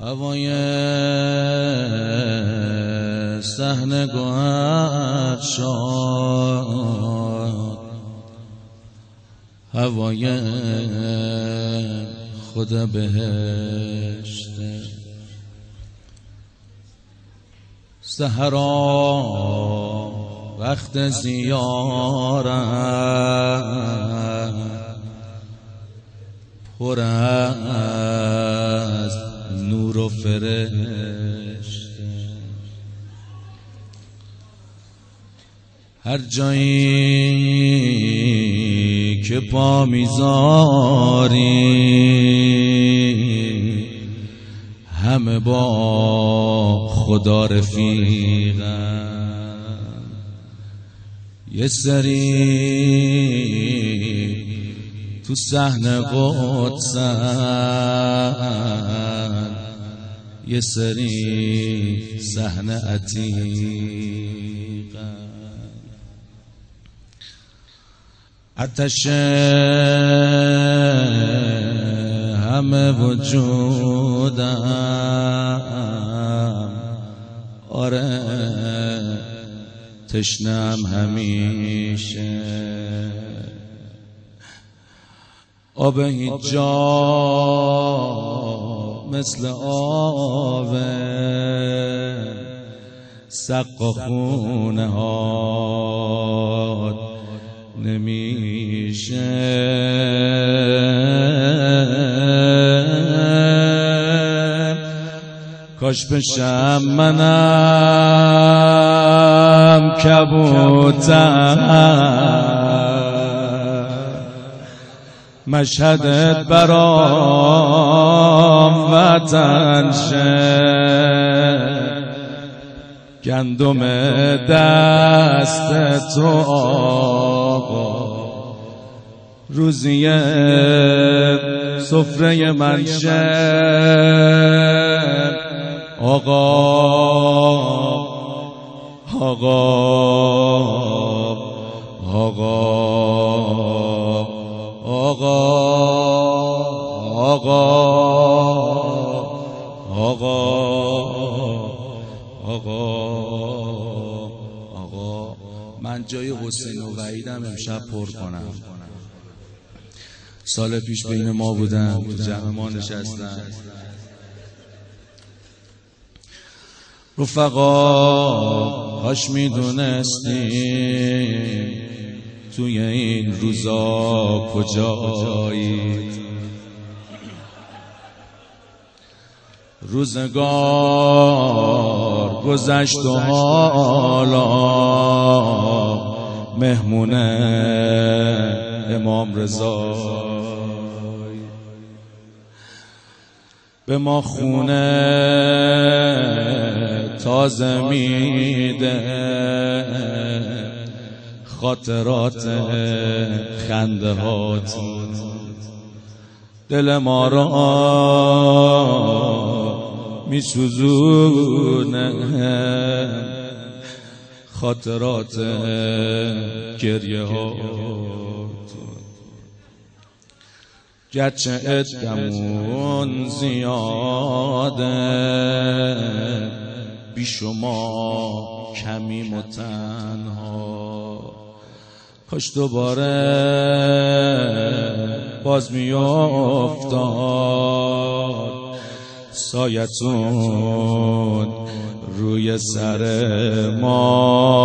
هوای سحن گوهر شاد هوای خدا بهشت. سهرا وقت زیارت پر هر جایی که پا می‌ذاری همه با خدا رفیقن. یه سری تو صحن قدسن یه سری صحن عتیقن آتش همه وجودم آره تشنم همیشه. آب هیچ جا مثل آوه. سقا خونه ها نمیشه. کاش بشم منم کبوتر. مشهدت برام وطن شه. گندم دست تو آقا. روزی سفره من آقا. آقا. آقا. آقا آقا آقا آقا آقا. من جای حسین و وحیدم امشب پر کنم. سال پیش بین ما بودن تو جمع ما نشستن. رفقا کاش می‌دونستی توی این روزا کجایی؟ روزگار گذشت و حالا مهمون امام رضا. به ما خونه تازه میده. خاطرات خنده هات دل ما را میسوزونه. خاطرات گریه ها گرچه ادمون زیاده بی شما کمی و تنها کاش دوباره باز میافتاد. سایتون روی سر ما.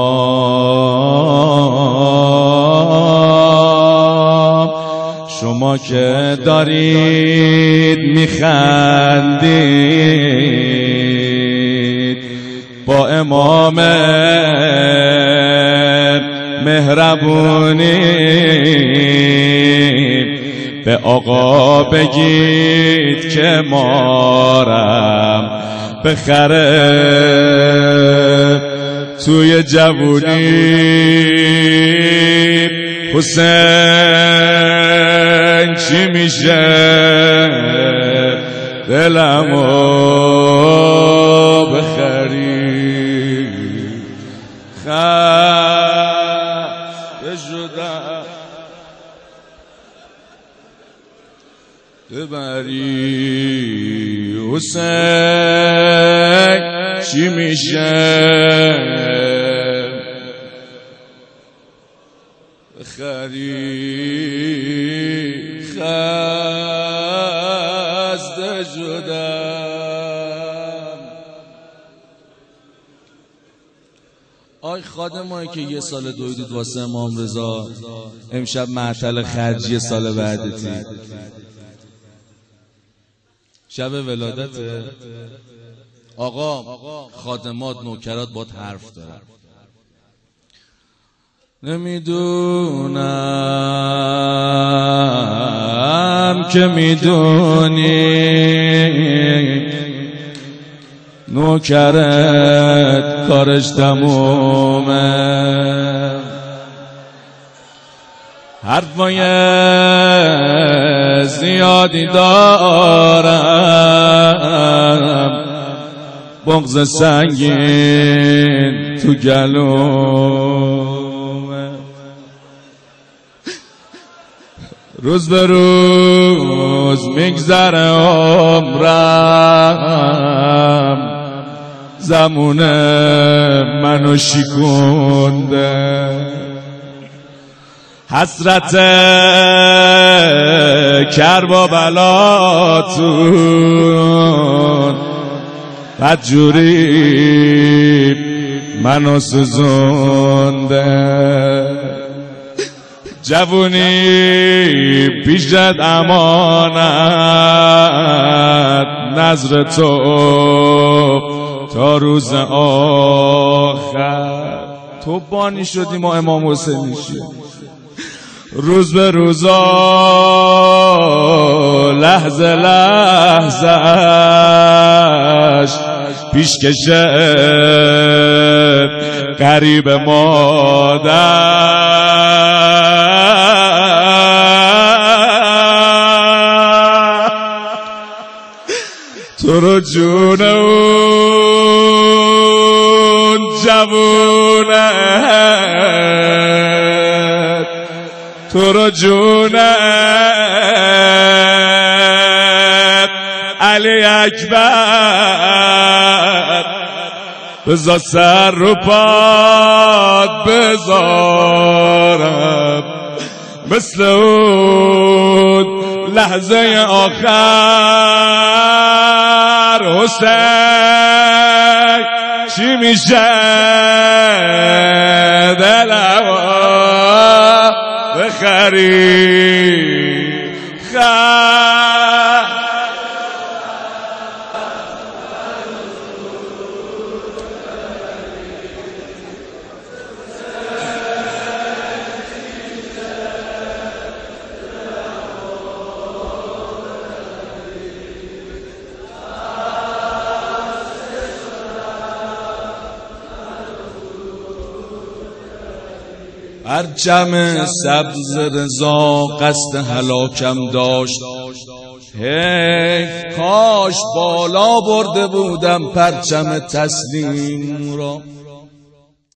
شما که دارید میخندید با امام مهربونی. به آقا بگید که مارم بخره. توی جوونی. حسین چی میشه؟ دلمو بخری. خسته ببری. حسین چی میشه؟ خری خسته شدم. آی خادمایی که یه سال دویدید واسه امام رضا. امشب معطل خرجی سال بعدتی. شب ولادت آقا خادمات نوکرات باد حرف دارن. نمی‌دونم که می‌دونی. نوکرت کارش تمومه. حرفای زیادی دارم. بغز سنگین تو گلومه. روز به روز میگذره عمرم. زمون منو شکونده. حسرت کرب بلاتون بدجوری منو سوزونده. جوونی پیشت امانت. نظر تو تا روز آخر. تو بانی شدی ما امام حسین میشیم. روز به روزا لحظه لحظهش پیش کشه قریب مادر. تو رو جون اون جوونت تو رو جونت. علی اکبر. بزا سر رو پاد بذارم. مثل اون لحظه آخر. حسین چی میشه؟ دلم بخری پرچم سبز رضا قصد هلاکم داشت. حیف کاش بالا برده بودم پرچم تسلیم را.